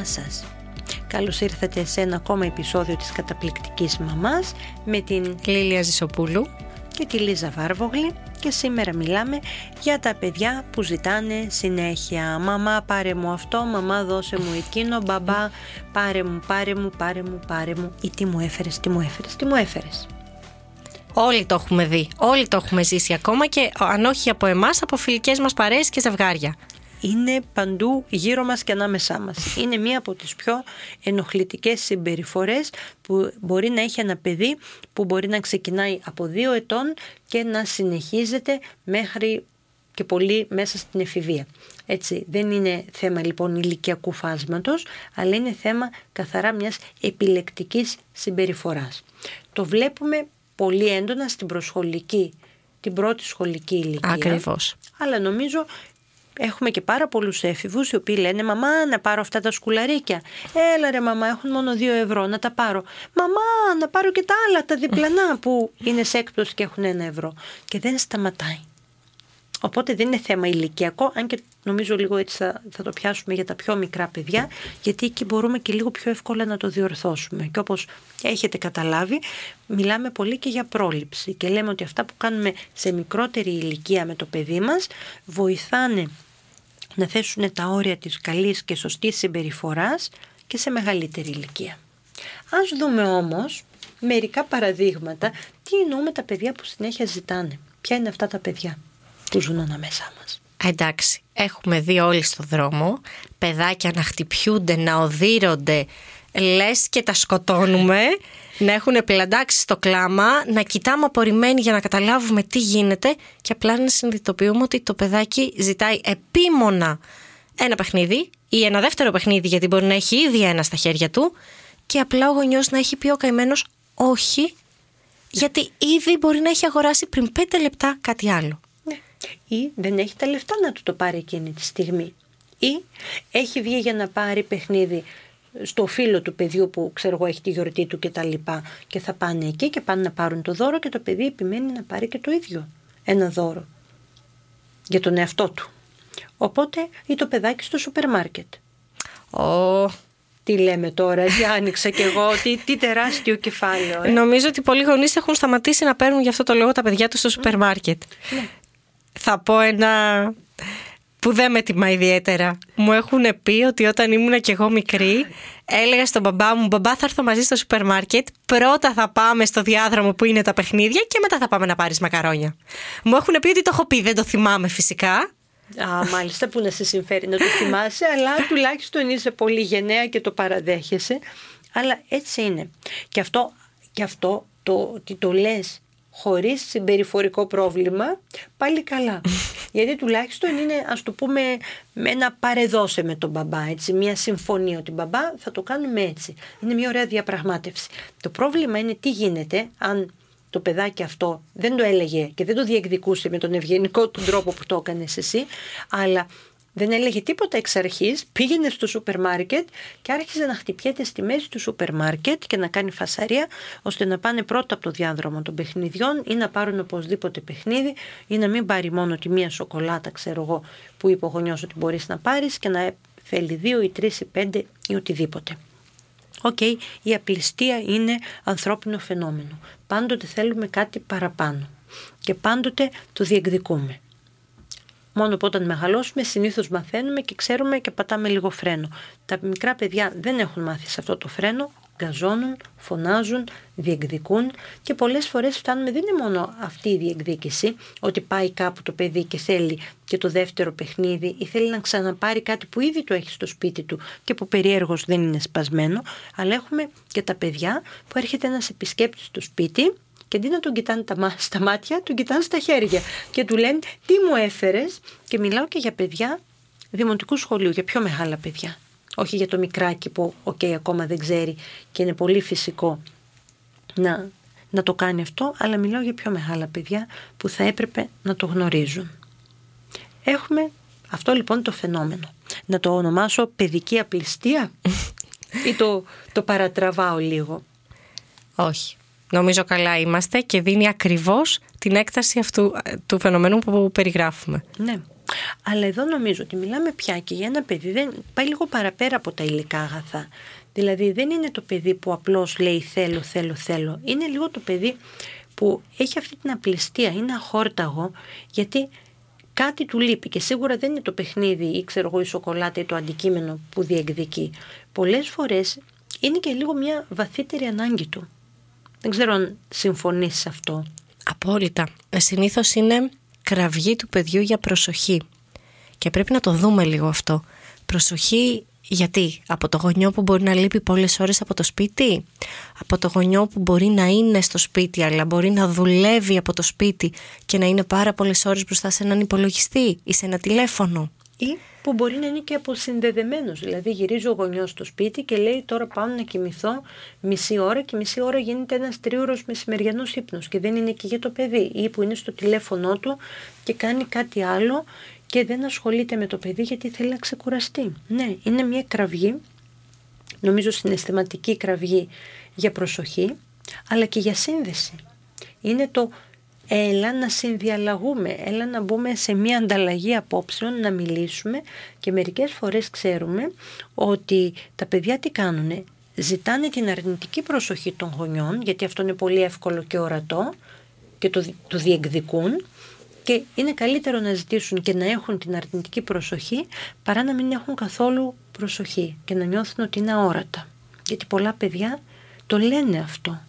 Γεια σας. Καλώς ήρθατε σε ένα ακόμα επεισόδιο της καταπληκτικής μαμάς με την Λίλια Ζησοπούλου και τη Λίζα Βάρβογλη και σήμερα μιλάμε για τα παιδιά που ζητάνε συνέχεια. Μαμά πάρε μου αυτό, μαμά δώσε μου εκείνο, μπαμπά πάρε μου, πάρε μου, πάρε μου, πάρε μου ή τι μου έφερες, τι μου έφερες, τι μου έφερες. Όλοι το έχουμε δει, όλοι το έχουμε ζήσει ακόμα και αν όχι από εμάς, από φιλικές μας παρέες και ζευγάρια. Είναι παντού γύρω μας και ανάμεσά μας. Είναι μία από τις πιο ενοχλητικές συμπεριφορές που μπορεί να έχει ένα παιδί που μπορεί να ξεκινάει από δύο ετών και να συνεχίζεται μέχρι και πολύ μέσα στην εφηβεία. Έτσι, δεν είναι θέμα λοιπόν ηλικιακού φάσματος, αλλά είναι θέμα καθαρά μιας επιλεκτικής συμπεριφοράς. Το βλέπουμε πολύ έντονα στην προσχολική, την πρώτη σχολική ηλικία. Ακριβώς. Αλλά νομίζω Έχουμε και πάρα πολλούς έφηβους οι οποίοι λένε Μαμά, να πάρω αυτά τα σκουλαρίκια. Έλα ρε, μαμά, έχουν μόνο δύο ευρώ να τα πάρω. Μαμά, να πάρω και τα άλλα, τα διπλανά που είναι σε έκπτωση και έχουν ένα ευρώ. Και δεν σταματάει. Οπότε δεν είναι θέμα ηλικιακό, αν και νομίζω λίγο έτσι θα, θα το πιάσουμε για τα πιο μικρά παιδιά, γιατί εκεί μπορούμε και λίγο πιο εύκολα να το διορθώσουμε. Και όπως έχετε καταλάβει, μιλάμε πολύ και για πρόληψη και λέμε ότι αυτά που κάνουμε σε μικρότερη ηλικία με το παιδί μας βοηθάνε να θέσουν τα όρια της καλής και σωστής συμπεριφοράς και σε μεγαλύτερη ηλικία. Ας δούμε όμως μερικά παραδείγματα τι εννοούμε τα παιδιά που συνέχεια ζητάνε. Ποια είναι αυτά τα παιδιά που ζουν ανάμεσά μας. Εντάξει, έχουμε δει όλοι στο δρόμο παιδάκια να χτυπιούνται, να οδύρονται, λες και τα σκοτώνουμε, να έχουν πλαντάξει στο κλάμα, να κοιτάμε απορριμμένοι για να καταλάβουμε τι γίνεται και απλά να συνειδητοποιούμε ότι το παιδάκι ζητάει επίμονα ένα παιχνίδι ή ένα δεύτερο παιχνίδι γιατί μπορεί να έχει ήδη ένα στα χέρια του και απλά ο γονιός να έχει πει ο καημένος όχι γιατί ήδη μπορεί να έχει αγοράσει πριν πέντε λεπτά κάτι άλλο. Ναι. Ή δεν έχει τα λεφτά να του το πάρει εκείνη τη στιγμή. Ή έχει βγει για να πάρει παιχνίδι στο φίλο του παιδιού που ξέρω εγώ έχει τη γιορτή του και τα λοιπά και θα πάνε εκεί και πάνε να πάρουν το δώρο και το παιδί επιμένει να πάρει και το ίδιο ένα δώρο για τον εαυτό του. Οπότε ή το παιδάκι στο σούπερ μάρκετ. Ω, Τι λέμε τώρα, τι άνοιξα κι εγώ, τι, τι τεράστιο κεφάλαιο. Ε. Νομίζω ότι πολλοί γονείς έχουν σταματήσει να παίρνουν γι' αυτό το λόγο τα παιδιά τους στο σούπερ μάρκετ. Θα πω ένα που δεν με τιμά ιδιαίτερα. Μου έχουν πει ότι όταν ήμουν κι εγώ μικρή, έλεγα στον μπαμπά μου: Μπαμπά, θα έρθω μαζί στο σούπερ μάρκετ. Πρώτα θα πάμε στο διάδρομο που είναι τα παιχνίδια και μετά θα πάμε να πάρεις μακαρόνια. Μου έχουν πει ότι το έχω πει, δεν το θυμάμαι φυσικά. Α, μάλιστα που να σε συμφέρει να το θυμάσαι, αλλά τουλάχιστον είσαι πολύ γενναία και το παραδέχεσαι. Αλλά έτσι είναι. Και αυτό, και αυτό το ότι το λες χωρίς συμπεριφορικό πρόβλημα, πάλι καλά. Γιατί τουλάχιστον είναι, ας το πούμε, με ένα παρεδώσε με τον μπαμπά, έτσι, μια συμφωνία ότι μπαμπά θα το κάνουμε έτσι. Είναι μια ωραία διαπραγμάτευση. Το πρόβλημα είναι τι γίνεται αν το παιδάκι αυτό δεν το έλεγε και δεν το διεκδικούσε με τον ευγενικό του τρόπο που το έκανες εσύ, αλλά δεν έλεγε τίποτα εξ αρχής, πήγαινε στο σούπερ μάρκετ και άρχισε να χτυπιέται στη μέση του σούπερ μάρκετ και να κάνει φασαρία ώστε να πάνε πρώτα από το διάδρομο των παιχνιδιών ή να πάρουν οπωσδήποτε παιχνίδι ή να μην πάρει μόνο τη μία σοκολάτα, ξέρω εγώ, που είπε ο γονιός ότι μπορείς να πάρεις και να θέλει δύο ή τρεις ή πέντε ή οτιδήποτε. Οκ, η απληστία είναι ανθρώπινο φαινόμενο. Πάντοτε θέλουμε κάτι παραπάνω και πάντοτε το διεκδικούμε. Μόνο που όταν μεγαλώσουμε συνήθως μαθαίνουμε και ξέρουμε και πατάμε λίγο φρένο. Τα μικρά παιδιά δεν έχουν μάθει σε αυτό το φρένο, γκαζώνουν, φωνάζουν, διεκδικούν και πολλές φορές φτάνουμε, δεν είναι μόνο αυτή η διεκδίκηση, ότι πάει κάπου το παιδί και θέλει και το δεύτερο παιχνίδι ή θέλει να ξαναπάρει κάτι που ήδη το έχει στο σπίτι του και που περιέργως δεν είναι σπασμένο, αλλά έχουμε και τα παιδιά που έρχεται ένας επισκέπτης στο σπίτι και αντί να τον κοιτάνε τα, στα μάτια, τον κοιτάνε στα χέρια και του λένε τι μου έφερες; Και μιλάω και για παιδιά δημοτικού σχολείου, για πιο μεγάλα παιδιά. Όχι για το μικράκι που οκ, ακόμα δεν ξέρει και είναι πολύ φυσικό να, να το κάνει αυτό, αλλά μιλάω για πιο μεγάλα παιδιά που θα έπρεπε να το γνωρίζουν. Έχουμε αυτό λοιπόν το φαινόμενο. Να το ονομάσω παιδική απληστία ή το, το παρατραβάω λίγο. Όχι. Νομίζω καλά είμαστε και δίνει ακριβώς την έκταση αυτού ε, του φαινομένου που περιγράφουμε. Ναι. Αλλά εδώ νομίζω ότι μιλάμε πια και για ένα παιδί δεν πάει λίγο παραπέρα από τα υλικά αγαθά. Δηλαδή δεν είναι το παιδί που απλώς λέει θέλω, θέλω, θέλω. Είναι λίγο το παιδί που έχει αυτή την απληστία, είναι αχόρταγο γιατί κάτι του λείπει και σίγουρα δεν είναι το παιχνίδι ή ξέρω εγώ η σοκολάτα ή το αντικείμενο που διεκδικεί. Πολλές φορές είναι και λίγο μια βαθύτερη ανάγκη του. Δεν ξέρω αν συμφωνείς σε αυτό. Απόλυτα. Ε, συνήθως είναι κραυγή του παιδιού για προσοχή. Και πρέπει να το δούμε λίγο αυτό. Προσοχή γιατί; Από το γονιό που μπορεί να λείπει πολλές ώρες από το σπίτι, από το γονιό που μπορεί να είναι στο σπίτι αλλά μπορεί να δουλεύει από το σπίτι και να είναι πάρα πολλές ώρες μπροστά σε έναν υπολογιστή ή σε ένα τηλέφωνο; Ή που μπορεί να είναι και αποσυνδεδεμένο. Δηλαδή, γυρίζει ο γονιός στο σπίτι και λέει: Τώρα πάω να κοιμηθώ μισή ώρα και μισή ώρα γίνεται ένας τρίωρος μεσημεριανός ύπνος και δεν είναι εκεί για το παιδί. Ή που είναι στο τηλέφωνό του και κάνει κάτι άλλο και δεν ασχολείται με το παιδί γιατί θέλει να ξεκουραστεί. Ναι, είναι μια κραυγή, νομίζω συναισθηματική κραυγή για προσοχή, αλλά και για σύνδεση. Είναι το έλα να συνδιαλλαγούμε, έλα να μπούμε σε μια ανταλλαγή απόψεων, να μιλήσουμε και μερικές φορές ξέρουμε ότι τα παιδιά τι κάνουνε, ζητάνε την αρνητική προσοχή των γονιών, γιατί αυτό είναι πολύ εύκολο και ορατό και το, το διεκδικούν και είναι καλύτερο να ζητήσουν και να έχουν την αρνητική προσοχή παρά να μην έχουν καθόλου προσοχή και να νιώθουν ότι είναι αόρατα. Γιατί πολλά παιδιά το λένε αυτό.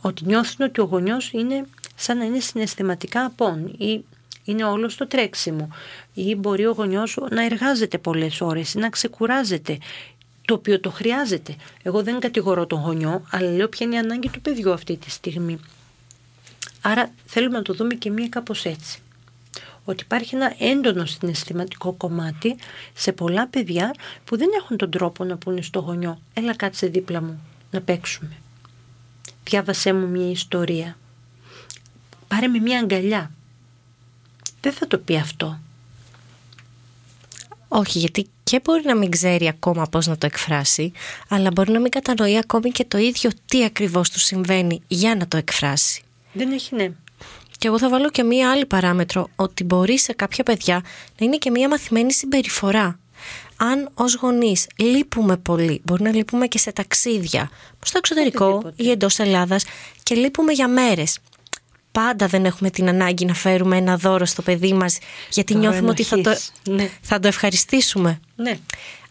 Ότι νιώθουν ότι ο γονιός είναι σαν να είναι συναισθηματικά απόν ή είναι όλος στο τρέξιμο ή μπορεί ο γονιός να εργάζεται πολλές ώρες ή να ξεκουράζεται το οποίο το χρειάζεται. Εγώ δεν κατηγορώ τον γονιό, αλλά λέω ποια είναι η ανάγκη του παιδιού αυτή τη στιγμή. Άρα θέλουμε να το δούμε και μία κάπως έτσι. Ότι υπάρχει ένα έντονο συναισθηματικό κομμάτι σε πολλά παιδιά που δεν έχουν τον τρόπο να πούνε στο γονιό «Έλα κάτσε δίπλα μου, να παίξουμε». «Διάβασέ μου μία ιστορία». «Πάρε με μία αγκαλιά». Δεν θα το πει αυτό. Όχι, γιατί και μπορεί να μην ξέρει ακόμα πώς να το εκφράσει, αλλά μπορεί να μην κατανοεί ακόμη και το ίδιο τι ακριβώς του συμβαίνει για να το εκφράσει. Δεν έχει ναι. Και εγώ θα βάλω και μία άλλη παράμετρο, ότι μπορεί σε κάποια παιδιά να είναι και μία μαθημένη συμπεριφορά. Αν ως γονείς λείπουμε πολύ, μπορεί να λείπουμε και σε ταξίδια, στο εξωτερικό ή εντός Ελλάδας και λείπουμε για μέρες. Πάντα δεν έχουμε την ανάγκη να φέρουμε ένα δώρο στο παιδί μας, γιατί νιώθουμε ότι θα το, ναι. θα το ευχαριστήσουμε. Ναι.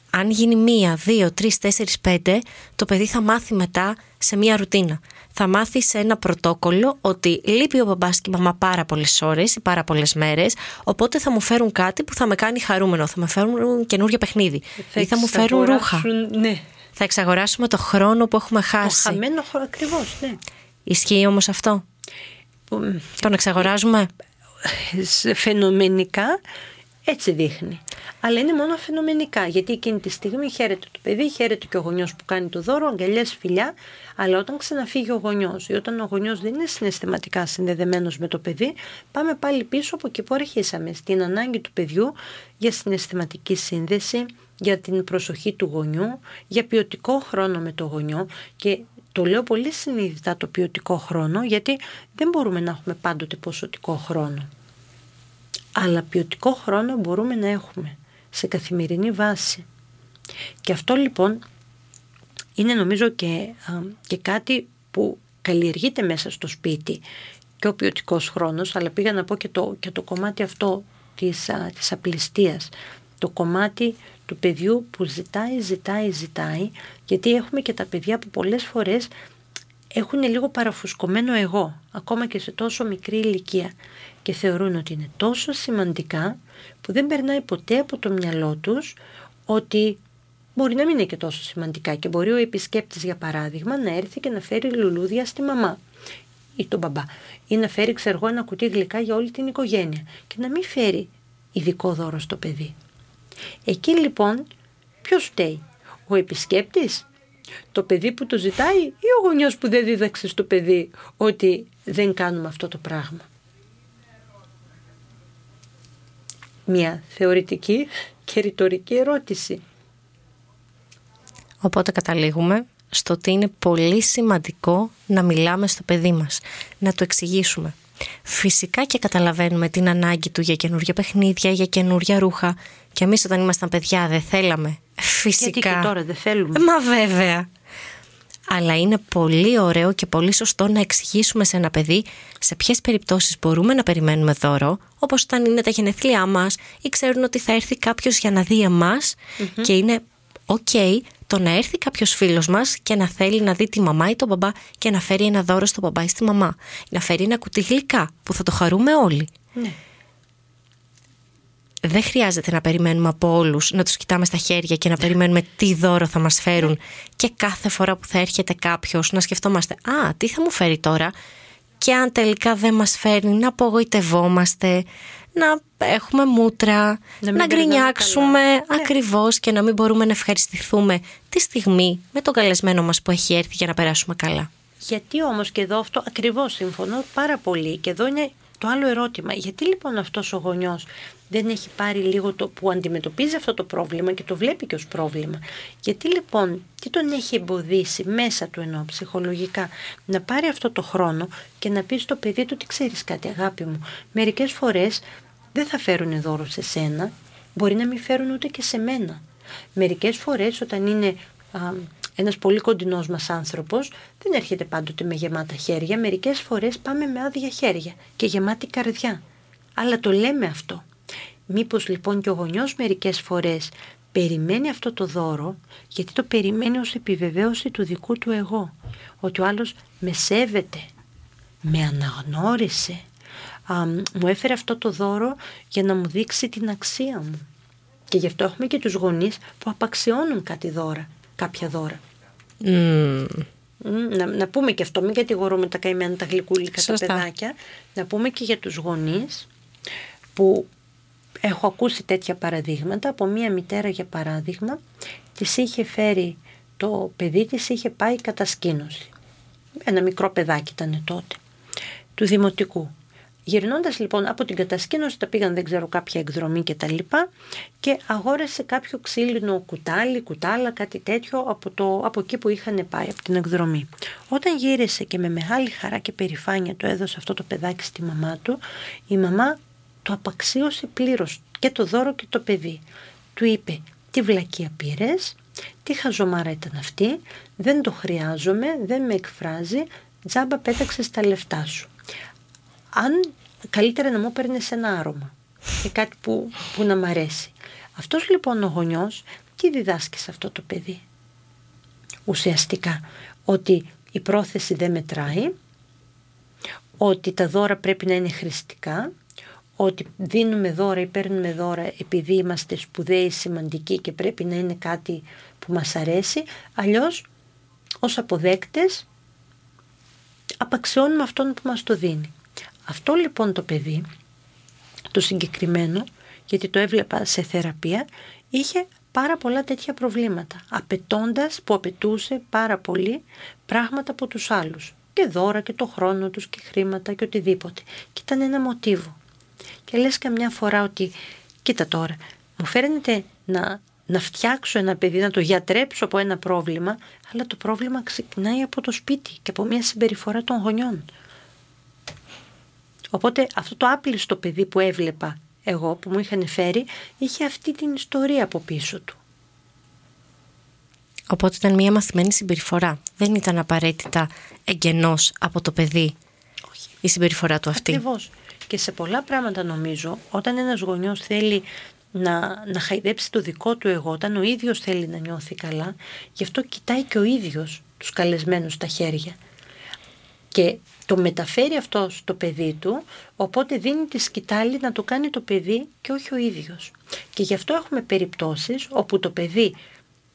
Αν γίνει μία, δύο, τρεις, τέσσερις, πέντε, το παιδί θα μάθει μετά σε μία ρουτίνα θα μάθει σε ένα πρωτόκολλο ότι λείπει ο μπαμπάς και η μαμά πάρα πολλές ώρες ή πάρα πολλές μέρες. Οπότε θα μου φέρουν κάτι που θα με κάνει χαρούμενο. Θα με φέρουν καινούριο παιχνίδι. Θα ή θα μου φέρουν ρούχα. Ναι. Θα εξαγοράσουμε το χρόνο που έχουμε χάσει. Το χαμένο χρόνο, ακριβώς, ναι. Ισχύει όμως αυτό; Τον εξαγοράζουμε; Φαινομενικά έτσι δείχνει. Αλλά είναι μόνο φαινομενικά, γιατί εκείνη τη στιγμή χαίρεται το παιδί, χαίρεται και ο γονιός που κάνει το δώρο, αγκαλιές, φιλιά. Αλλά όταν ξαναφύγει ο γονιός ή όταν ο γονιός δεν είναι συναισθηματικά συνδεδεμένος με το παιδί, πάμε πάλι πίσω από εκεί που αρχίσαμε. Στην ανάγκη του παιδιού για συναισθηματική σύνδεση, για την προσοχή του γονιού, για ποιοτικό χρόνο με το γονιό και το λέω πολύ συνειδητά το ποιοτικό χρόνο γιατί δεν μπορούμε να έχουμε πάντοτε ποσοτικό χρόνο αλλά ποιοτικό χρόνο μπορούμε να έχουμε σε καθημερινή βάση. Και αυτό λοιπόν είναι νομίζω και, και κάτι που καλλιεργείται μέσα στο σπίτι και ο ποιοτικός χρόνος, αλλά πήγα να πω και το, και το κομμάτι αυτό της, α, της απληστίας, το κομμάτι του παιδιού που ζητάει, ζητάει, ζητάει, γιατί έχουμε και τα παιδιά που πολλές φορές έχουν λίγο παραφουσκωμένο εγώ, ακόμα και σε τόσο μικρή ηλικία και θεωρούν ότι είναι τόσο σημαντικά που δεν περνάει ποτέ από το μυαλό τους ότι μπορεί να μην είναι και τόσο σημαντικά και μπορεί ο επισκέπτης για παράδειγμα να έρθει και να φέρει λουλούδια στη μαμά ή τον μπαμπά ή να φέρει ξέρω εγώ ένα κουτί γλυκά για όλη την οικογένεια και να μην φέρει ειδικό δώρο στο παιδί. Εκεί λοιπόν ποιος φταίει, ο επισκέπτης, το παιδί που το ζητάει ή ο γονιός που δεν δίδαξε στο παιδί ότι δεν κάνουμε αυτό το πράγμα; Μια θεωρητική και ρητορική ερώτηση. Οπότε καταλήγουμε στο ότι είναι πολύ σημαντικό να μιλάμε στο παιδί μας, να το εξηγήσουμε. Φυσικά και καταλαβαίνουμε την ανάγκη του για καινούργια παιχνίδια, για καινούργια ρούχα. Και εμείς όταν ήμασταν παιδιά δεν θέλαμε. Φυσικά. Γιατί και τώρα δεν θέλουμε. Μα βέβαια. Αλλά είναι πολύ ωραίο και πολύ σωστό να εξηγήσουμε σε ένα παιδί σε ποιες περιπτώσεις μπορούμε να περιμένουμε δώρο, όπως όταν είναι τα γενεθλιά μας ή ξέρουν ότι θα έρθει κάποιος για να δει εμάς και είναι ok το να έρθει κάποιος φίλος μας και να θέλει να δει τη μαμά ή τον μπαμπά και να φέρει ένα δώρο στο μπαμπά ή στη μαμά. Να φέρει ένα κουτί γλυκά που θα το χαρούμε όλοι. Ναι. Δεν χρειάζεται να περιμένουμε από όλους να τους κοιτάμε στα χέρια και να περιμένουμε τι δώρο θα μας φέρουν και κάθε φορά που θα έρχεται κάποιος να σκεφτόμαστε Α, τι θα μου φέρει τώρα. Και αν τελικά δεν μας φέρνει να απογοητευόμαστε, να έχουμε μούτρα, Να να, μην γκρινιάξουμε περνάμε καλά. Ναι. ακριβώς και να μην μπορούμε να ευχαριστηθούμε τη στιγμή με τον καλεσμένο μας που έχει έρθει για να περάσουμε καλά. Γιατί όμως και εδώ αυτό ακριβώς συμφωνώ πάρα πολύ και εδώ είναι το άλλο ερώτημα. Γιατί λοιπόν αυτός ο γονιός δεν έχει πάρει λίγο το που αντιμετωπίζει αυτό το πρόβλημα και το βλέπει και ως πρόβλημα. Γιατί λοιπόν τι τον έχει εμποδίσει μέσα του ενώ ψυχολογικά να πάρει αυτό το χρόνο και να πει στο παιδί του τι ξέρεις κάτι αγάπη μου. Μερικές φορές δεν θα φέρουν δώρο σε σένα, μπορεί να μην φέρουν ούτε και σε μένα. Μερικές φορές όταν είναι α, ένας πολύ κοντινός μας άνθρωπος δεν έρχεται πάντοτε με γεμάτα χέρια, μερικές φορές πάμε με άδεια χέρια και γεμάτη καρδιά. Αλλά το λέμε αυτό. Μήπως λοιπόν και ο γονιός μερικές φορές περιμένει αυτό το δώρο γιατί το περιμένει ως επιβεβαίωση του δικού του εγώ. Ότι ο άλλος με σέβεται, με αναγνώρισε, α, μου έφερε αυτό το δώρο για να μου δείξει την αξία μου. Και γι' αυτό έχουμε και τους γονείς που απαξιώνουν κάτι δώρα, κάποια δώρα. Μμμ. Μμ, Να, να πούμε και αυτό, μην κατηγορούμε τα καημένα τα γλυκούλικα Σωστά. τα παιδάκια. Να πούμε και για τους γονείς που έχω ακούσει τέτοια παραδείγματα. Από μία μητέρα για παράδειγμα, της είχε φέρει το παιδί της είχε πάει κατασκήνωση. Ένα μικρό παιδάκι ήταν τότε, του δημοτικού. Γυρνώντας λοιπόν από την κατασκήνωση, τα πήγαν δεν ξέρω κάποια εκδρομή και τα λοιπά και αγόρασε κάποιο ξύλινο κουτάλι, κουτάλα, κάτι τέτοιο από, το, από εκεί που είχαν πάει, από την εκδρομή. Όταν γύρισε και με μεγάλη χαρά και περηφάνεια το έδωσε αυτό το παιδάκι στη μαμά του, η μαμά το απαξίωσε πλήρως και το δώρο και το παιδί. Του είπε τι βλακεία πήρες, τι χαζομάρα ήταν αυτή, δεν το χρειάζομαι, δεν με εκφράζει, τζάμπα πέταξες τα λεφτά σου. Αν καλύτερα να μου παίρνει ένα άρωμα ή κάτι που, που να μ' αρέσει. Αυτός λοιπόν ο γονιός τι διδάσκει σε αυτό το παιδί; Ουσιαστικά ότι η πρόθεση δεν μετράει, ότι τα δώρα πρέπει να είναι χρηστικά, ότι δίνουμε δώρα ή παίρνουμε δώρα επειδή είμαστε σπουδαίοι, σημαντικοί και πρέπει να είναι κάτι που μας αρέσει, αλλιώς ως αποδέκτες απαξιώνουμε αυτόν που μας το δίνει. Αυτό λοιπόν το παιδί, το συγκεκριμένο, γιατί το έβλεπα σε θεραπεία, είχε πάρα πολλά τέτοια προβλήματα, απαιτώντας, που απαιτούσε πάρα πολύ πράγματα από τους άλλους. Και δώρα και το χρόνο τους και χρήματα και οτιδήποτε. Και ήταν ένα μοτίβο. Και λες καμιά φορά ότι, κοίτα τώρα, μου φέρνετε να, να φτιάξω ένα παιδί, να το γιατρέψω από ένα πρόβλημα, αλλά το πρόβλημα ξεκινάει από το σπίτι και από μια συμπεριφορά των γονιών. Οπότε αυτό το άπλιστο παιδί που έβλεπα εγώ, που μου είχαν φέρει, είχε αυτή την ιστορία από πίσω του. Οπότε ήταν μια μαθημένη συμπεριφορά. Δεν ήταν απαραίτητα εγγενός από το παιδί Όχι. η συμπεριφορά του αυτή. Ακριβώς. Και σε πολλά πράγματα νομίζω, όταν ένας γονιός θέλει να, να χαϊδέψει το δικό του εγώ, όταν ο ίδιος θέλει να νιώθει καλά, γι' αυτό κοιτάει και ο ίδιος τους καλεσμένους στα χέρια. Και το μεταφέρει αυτός στο παιδί του, οπότε δίνει τη σκητάλη να το κάνει το παιδί και όχι ο ίδιος. Και γι' αυτό έχουμε περιπτώσεις όπου το παιδί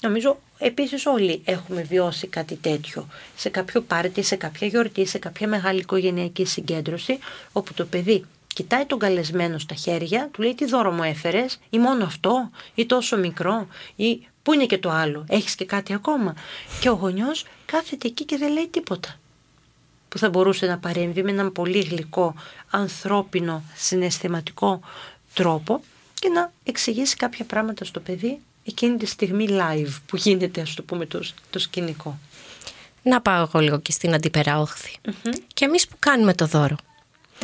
Νομίζω επίσης όλοι έχουμε βιώσει κάτι τέτοιο. Σε κάποιο πάρτι, σε κάποια γιορτή, σε κάποια μεγάλη οικογενειακή συγκέντρωση, όπου το παιδί κοιτάει τον καλεσμένο στα χέρια, του λέει τι δώρο μου έφερες; Ή μόνο αυτό; Ή τόσο μικρό; Ή πού είναι και το άλλο, έχεις και κάτι ακόμα; Και ο γονιός κάθεται εκεί και δεν λέει τίποτα που θα μπορούσε να παρέμβει με έναν πολύ γλυκό, ανθρώπινο, συναισθηματικό τρόπο και να εξηγήσει κάποια πράγματα στο παιδί εκείνη τη στιγμή live που γίνεται ας το πούμε το, το σκηνικό. Να πάω εγώ λίγο και στην αντιπεραοχθη Και εμείς που κάνουμε το δώρο.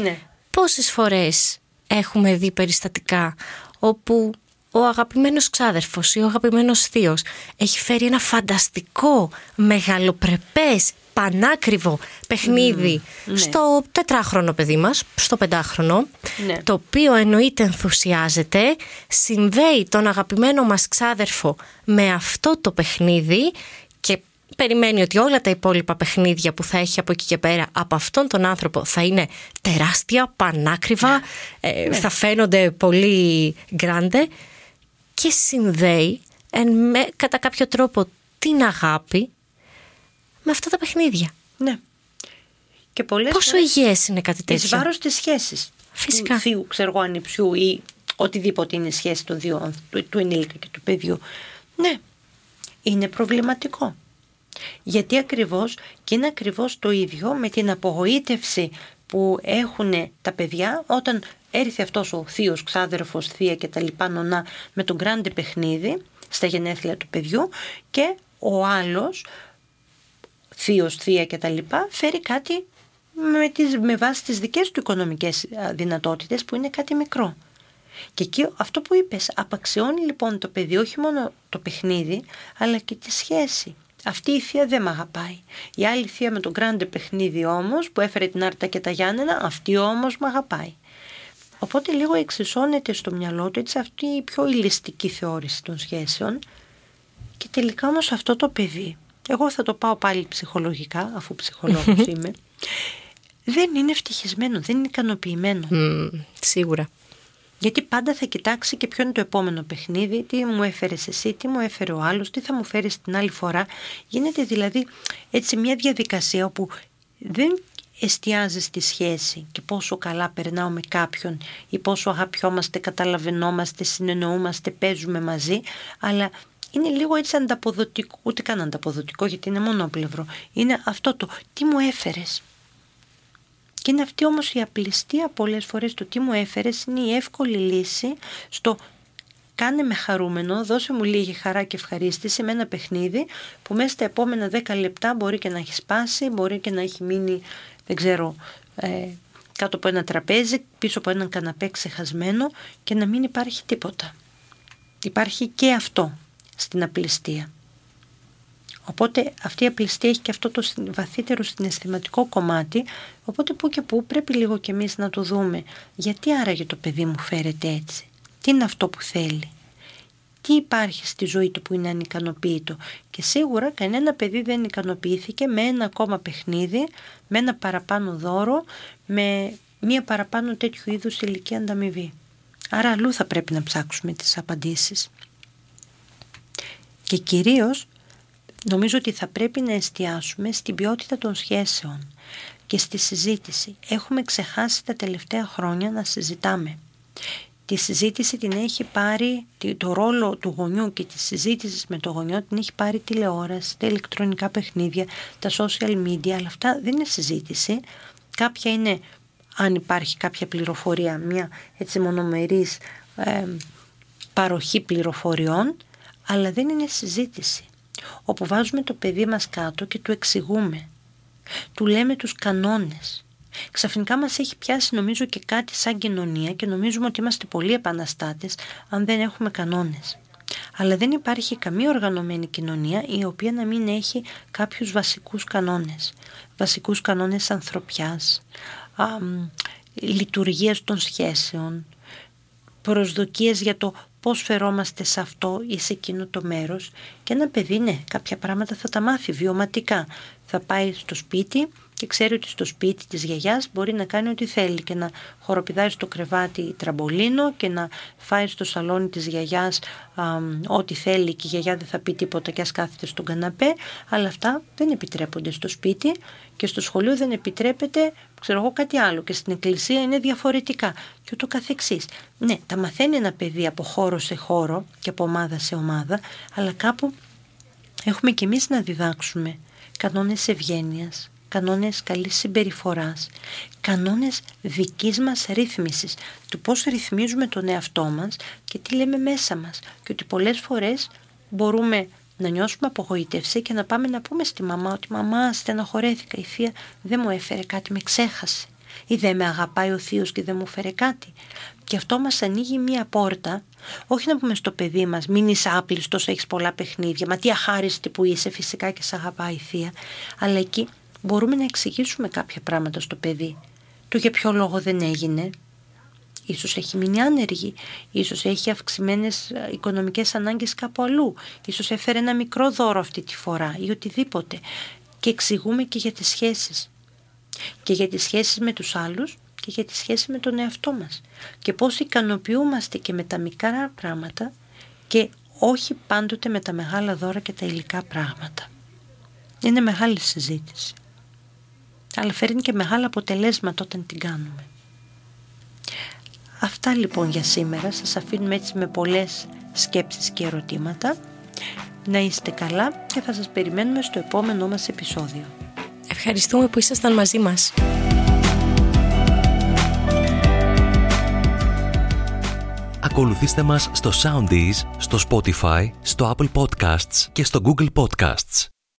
Ναι. Πόσες φορές έχουμε δει περιστατικά όπου ο αγαπημένος ξάδερφος ή ο αγαπημένος θείος έχει φέρει ένα φανταστικό, μεγαλοπρεπές, πανάκριβο παιχνίδι ναι. στο τετράχρονο παιδί μας, στο πεντάχρονο, Ναι. το οποίο εννοείται ενθουσιάζεται, συνδέει τον αγαπημένο μας ξάδερφο με αυτό το παιχνίδι και περιμένει ότι όλα τα υπόλοιπα παιχνίδια που θα έχει από εκεί και πέρα από αυτόν τον άνθρωπο θα είναι τεράστια, πανάκριβα, ε, θα φαίνονται πολύ γκράντε και συνδέει εν, με, κατά κάποιο τρόπο την αγάπη με αυτά τα παιχνίδια. ναι. Και πολλές Πόσο φορές υγιές είναι κάτι εις τέτοιο; βάρος της σχέσης Φυσικά. του θείου, ξέρω εγώ, ανιψιού ή οτιδήποτε είναι η σχέση των δύο, άνθρω- του, του ενήλικα και του παιδιού. Ναι, είναι προβληματικό. Γιατί ακριβώς και είναι ακριβώς το ίδιο με την απογοήτευση που έχουν τα παιδιά όταν έρθει αυτός ο θείος, ξάδερφος, θεία και τα λοιπά νονά με τον γκράντε παιχνίδι στα γενέθλια του παιδιού και ο άλλος θείος, θεία και τα λοιπά φέρει κάτι με, τις, με βάση τις δικές του οικονομικές α, δυνατότητες που είναι κάτι μικρό. Και εκεί αυτό που είπες, απαξιώνει λοιπόν το παιδί όχι μόνο το παιχνίδι, αλλά και τη σχέση. Αυτή η θεία δεν με αγαπάει. Η άλλη θεία με τον γκράντε παιχνίδι όμως, που έφερε την Άρτα και τα Γιάννενα, αυτή όμως με αγαπάει. Οπότε λίγο εξισώνεται στο μυαλό του έτσι αυτή η πιο ηλιστική θεώρηση των σχέσεων και τελικά όμως αυτό το παιδί, εγώ θα το πάω πάλι ψυχολογικά, αφού ψυχολόγος είμαι, δεν είναι ευτυχισμένο, δεν είναι ικανοποιημένο. Μμ, σίγουρα. Γιατί πάντα θα κοιτάξει και ποιο είναι το επόμενο παιχνίδι, τι μου έφερες εσύ, τι μου έφερε ο άλλος, τι θα μου φέρεις την άλλη φορά. Γίνεται δηλαδή έτσι μια διαδικασία όπου δεν εστιάζεις στη σχέση και πόσο καλά περνάω με κάποιον ή πόσο αγαπιόμαστε, καταλαβαίνόμαστε, συνεννοούμαστε, παίζουμε μαζί, αλλά είναι λίγο έτσι ανταποδοτικό, ούτε καν ανταποδοτικό γιατί είναι μονόπλευρο. Είναι αυτό το τι μου έφερες. Και είναι αυτή όμως η απληστία πολλές φορές το τι μου έφερες είναι η εύκολη λύση στο κάνε με χαρούμενο, δώσε μου λίγη χαρά και ευχαρίστηση με ένα παιχνίδι που μέσα στα επόμενα 10 λεπτά μπορεί και να έχεις σπάσει, μπορεί και να έχει μείνει, δεν ξέρω, ε, κάτω από ένα τραπέζι, πίσω από έναν καναπέ ξεχασμένο και να μην υπάρχει τίποτα. Υπάρχει και αυτό στην απληστία. Οπότε αυτή η απληστία έχει και αυτό το συν- βαθύτερο συναισθηματικό κομμάτι, οπότε που και που πρέπει λίγο και εμείς να το δούμε. Γιατί άραγε το παιδί μου φέρεται έτσι, τι είναι αυτό που θέλει, τι υπάρχει στη ζωή του που είναι ανικανοποιητό. Και σίγουρα κανένα παιδί δεν ικανοποιήθηκε με ένα ακόμα παιχνίδι, με ένα παραπάνω δώρο, με μία παραπάνω τέτοιου είδους ηλικία ανταμοιβή. Άρα αλλού θα πρέπει να ψάξουμε τις απαντήσεις. Και κυρίως νομίζω ότι θα πρέπει να εστιάσουμε στην ποιότητα των σχέσεων και στη συζήτηση. Έχουμε ξεχάσει τα τελευταία χρόνια να συζητάμε. Τη συζήτηση την έχει πάρει, τη- το ρόλο του γονιού και τη συζήτηση με το γονιό την έχει πάρει τηλεόραση, τα ηλεκτρονικά παιχνίδια, τα social media, αλλά αυτά δεν είναι συζήτηση. Κάποια είναι, αν υπάρχει κάποια πληροφορία, μια έτσι μονομερής ε, παροχή πληροφοριών, αλλά δεν είναι συζήτηση. Όπου βάζουμε το παιδί μας κάτω και του εξηγούμε. Του λέμε τους κανόνες. Ξαφνικά μας έχει πιάσει νομίζω και κάτι σαν κοινωνία και νομίζουμε ότι είμαστε πολύ επαναστάτες αν δεν έχουμε κανόνες. Αλλά δεν υπάρχει καμία οργανωμένη κοινωνία η οποία να μην έχει κάποιους βασικούς κανόνες. Βασικούς κανόνες ανθρωπιάς, α, μ, λειτουργίας των σχέσεων, προσδοκίες για το πώς φερόμαστε σε αυτό ή σε εκείνο το μέρος. Και ένα παιδί ναι κάποια πράγματα θα τα μάθει βιωματικά. Θα πάει στο σπίτι και και ξέρει ότι στο σπίτι της γιαγιάς μπορεί να κάνει ό,τι θέλει και να χοροπηδάει στο κρεβάτι τραμπολίνο και να φάει στο σαλόνι της γιαγιάς ό,τι θέλει και η γιαγιά δεν θα πει τίποτα και ας κάθεται στον καναπέ αλλά αυτά δεν επιτρέπονται στο σπίτι και στο σχολείο δεν επιτρέπεται ξέρω εγώ κάτι άλλο και στην εκκλησία είναι διαφορετικά και ούτω καθεξής. Ναι, τα μαθαίνει ένα παιδί από χώρο σε χώρο και από ομάδα σε ομάδα αλλά κάπου έχουμε και εμείς να διδάξουμε κανόνες ευγένειας, κανόνες καλής συμπεριφοράς, κανόνες δικής μας ρύθμισης, του πώς ρυθμίζουμε τον εαυτό μας και τι λέμε μέσα μας και ότι πολλές φορές μπορούμε να νιώσουμε απογοήτευση και να πάμε να πούμε στη μαμά ότι «Μαμά, στεναχωρέθηκα, η θεία δεν μου έφερε κάτι, με ξέχασε» ή «Δεν με αγαπάει ο θείος και δεν μου φέρε κάτι». Και αυτό μας ανοίγει μία πόρτα, όχι να πούμε στο παιδί μας «Μην είσαι άπλιστος, έχεις πολλά παιχνίδια, μα τι αχάριστη που είσαι, φυσικά και σε αγαπάει η θεία», αλλά εκεί μπορούμε να εξηγήσουμε κάποια πράγματα στο παιδί. Το για ποιο λόγο δεν έγινε, ίσως έχει μείνει άνεργη, ίσως έχει αυξημένες ε, οικονομικές ανάγκες κάπου αλλού, ίσως έφερε ένα μικρό δώρο αυτή τη φορά ή οτιδήποτε. Και εξηγούμε και για τις σχέσεις. Και για τις σχέσεις με τους άλλους και για τη σχέση με τον εαυτό μας. Και πώς ικανοποιούμαστε και με τα μικρά πράγματα και όχι πάντοτε με τα μεγάλα δώρα και τα υλικά πράγματα. Είναι μεγάλη συζήτηση. Αλλά φέρνει και μεγάλα αποτελέσματα όταν την κάνουμε. Αυτά λοιπόν για σήμερα. Σας αφήνουμε έτσι με πολλές σκέψεις και ερωτήματα. Να είστε καλά και θα σας περιμένουμε στο επόμενό μας επεισόδιο. Ευχαριστούμε που ήσασταν μαζί μας. Ακολουθήστε μας στο Soundees, στο Spotify, στο Apple Podcasts και στο Google Podcasts.